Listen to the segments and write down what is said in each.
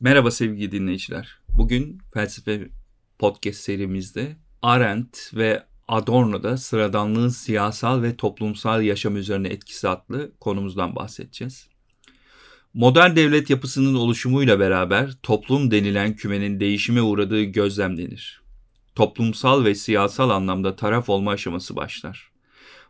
Merhaba sevgili dinleyiciler. Bugün felsefe podcast serimizde Arendt ve Adorno'da sıradanlığın siyasal ve toplumsal yaşam üzerine etkisi adlı konumuzdan bahsedeceğiz. Modern devlet yapısının oluşumuyla beraber toplum denilen kümenin değişime uğradığı gözlemlenir. Toplumsal ve siyasal anlamda taraf olma aşaması başlar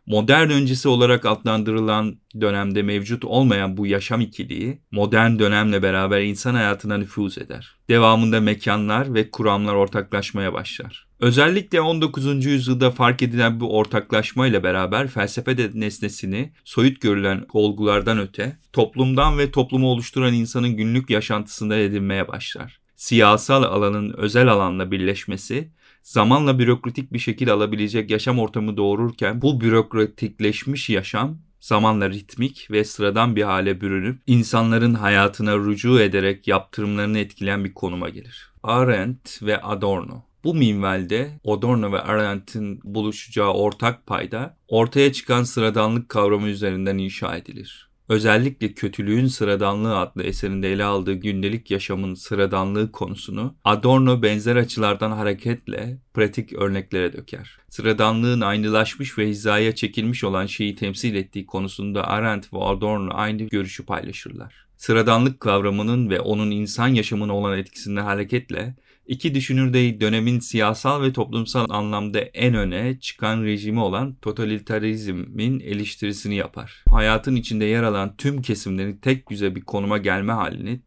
modern öncesi olarak adlandırılan dönemde mevcut olmayan bu yaşam ikiliği modern dönemle beraber insan hayatına nüfuz eder. Devamında mekanlar ve kuramlar ortaklaşmaya başlar. Özellikle 19. yüzyılda fark edilen bu ortaklaşma ile beraber felsefe de nesnesini soyut görülen olgulardan öte toplumdan ve toplumu oluşturan insanın günlük yaşantısında edinmeye başlar. Siyasal alanın özel alanla birleşmesi zamanla bürokratik bir şekil alabilecek yaşam ortamı doğururken bu bürokratikleşmiş yaşam zamanla ritmik ve sıradan bir hale bürünüp insanların hayatına rücu ederek yaptırımlarını etkileyen bir konuma gelir. Arendt ve Adorno bu minvalde Adorno ve Arendt'in buluşacağı ortak payda ortaya çıkan sıradanlık kavramı üzerinden inşa edilir. Özellikle Kötülüğün Sıradanlığı adlı eserinde ele aldığı gündelik yaşamın sıradanlığı konusunu Adorno benzer açılardan hareketle pratik örneklere döker. Sıradanlığın aynılaşmış ve hizaya çekilmiş olan şeyi temsil ettiği konusunda Arendt ve Adorno aynı görüşü paylaşırlar. Sıradanlık kavramının ve onun insan yaşamına olan etkisinden hareketle İki düşünür de dönemin siyasal ve toplumsal anlamda en öne çıkan rejimi olan totalitarizmin eleştirisini yapar. Hayatın içinde yer alan tüm kesimlerin tek düze bir konuma gelme halini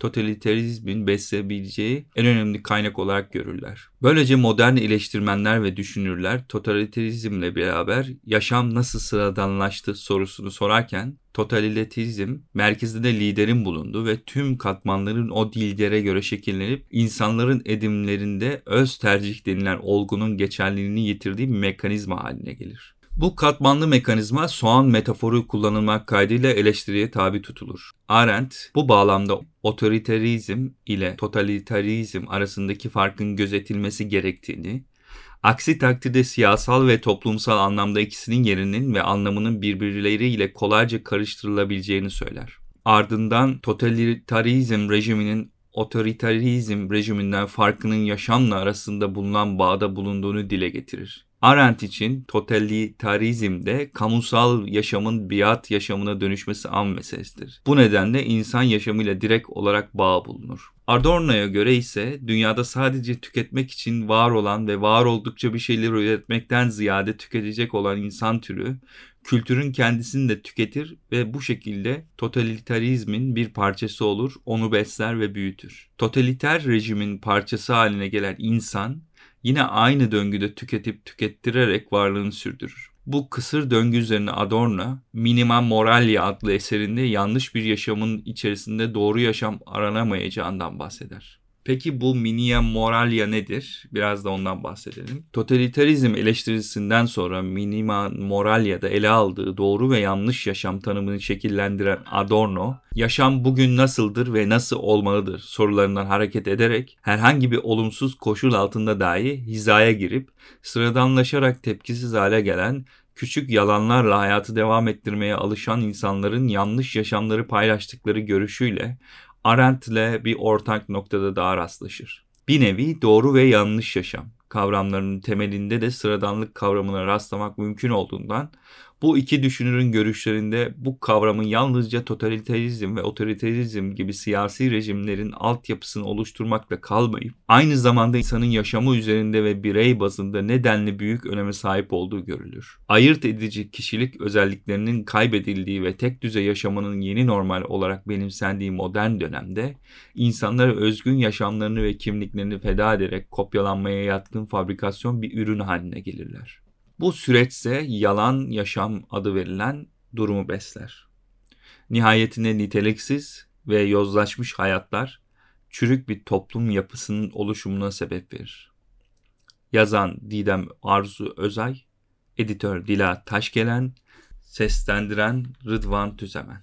totalitarizmin besleyebileceği en önemli kaynak olarak görürler. Böylece modern eleştirmenler ve düşünürler totalitarizmle beraber yaşam nasıl sıradanlaştı sorusunu sorarken totalitarizm merkezinde de liderin bulundu ve tüm katmanların o lidere göre şekillenip insanların edimlerinde öz tercih denilen olgunun geçerliliğini yitirdiği bir mekanizma haline gelir. Bu katmanlı mekanizma soğan metaforu kullanılmak kaydıyla eleştiriye tabi tutulur. Arendt bu bağlamda otoriterizm ile totalitarizm arasındaki farkın gözetilmesi gerektiğini, aksi takdirde siyasal ve toplumsal anlamda ikisinin yerinin ve anlamının birbirleriyle kolayca karıştırılabileceğini söyler. Ardından totalitarizm rejiminin otoritarizm rejiminden farkının yaşamla arasında bulunan bağda bulunduğunu dile getirir. Arendt için totalitarizmde kamusal yaşamın biat yaşamına dönüşmesi an meselesidir. Bu nedenle insan yaşamıyla direkt olarak bağ bulunur. Adorno'ya göre ise dünyada sadece tüketmek için var olan ve var oldukça bir şeyler üretmekten ziyade tüketecek olan insan türü kültürün kendisini de tüketir ve bu şekilde totalitarizmin bir parçası olur, onu besler ve büyütür. Totaliter rejimin parçası haline gelen insan yine aynı döngüde tüketip tükettirerek varlığını sürdürür. Bu kısır döngü üzerine Adorno, Minima Moralia adlı eserinde yanlış bir yaşamın içerisinde doğru yaşam aranamayacağından bahseder. Peki bu minia moralia nedir? Biraz da ondan bahsedelim. Totalitarizm eleştirisinden sonra minima moralia'da ele aldığı doğru ve yanlış yaşam tanımını şekillendiren Adorno, yaşam bugün nasıldır ve nasıl olmalıdır sorularından hareket ederek herhangi bir olumsuz koşul altında dahi hizaya girip sıradanlaşarak tepkisiz hale gelen küçük yalanlarla hayatı devam ettirmeye alışan insanların yanlış yaşamları paylaştıkları görüşüyle Arendt'le bir ortak noktada daha rastlaşır. Bir nevi doğru ve yanlış yaşam kavramlarının temelinde de sıradanlık kavramına rastlamak mümkün olduğundan bu iki düşünürün görüşlerinde bu kavramın yalnızca totalitarizm ve otoriterizm gibi siyasi rejimlerin altyapısını oluşturmakla kalmayıp aynı zamanda insanın yaşamı üzerinde ve birey bazında nedenli büyük öneme sahip olduğu görülür. Ayırt edici kişilik özelliklerinin kaybedildiği ve tek düze yaşamanın yeni normal olarak benimsendiği modern dönemde insanlara özgün yaşamlarını ve kimliklerini feda ederek kopyalanmaya yatkın fabrikasyon bir ürün haline gelirler. Bu süreçse yalan yaşam adı verilen durumu besler. Nihayetinde niteliksiz ve yozlaşmış hayatlar çürük bir toplum yapısının oluşumuna sebep verir. Yazan Didem Arzu Özay, editör Dila Taşgelen, seslendiren Rıdvan Tüzemen.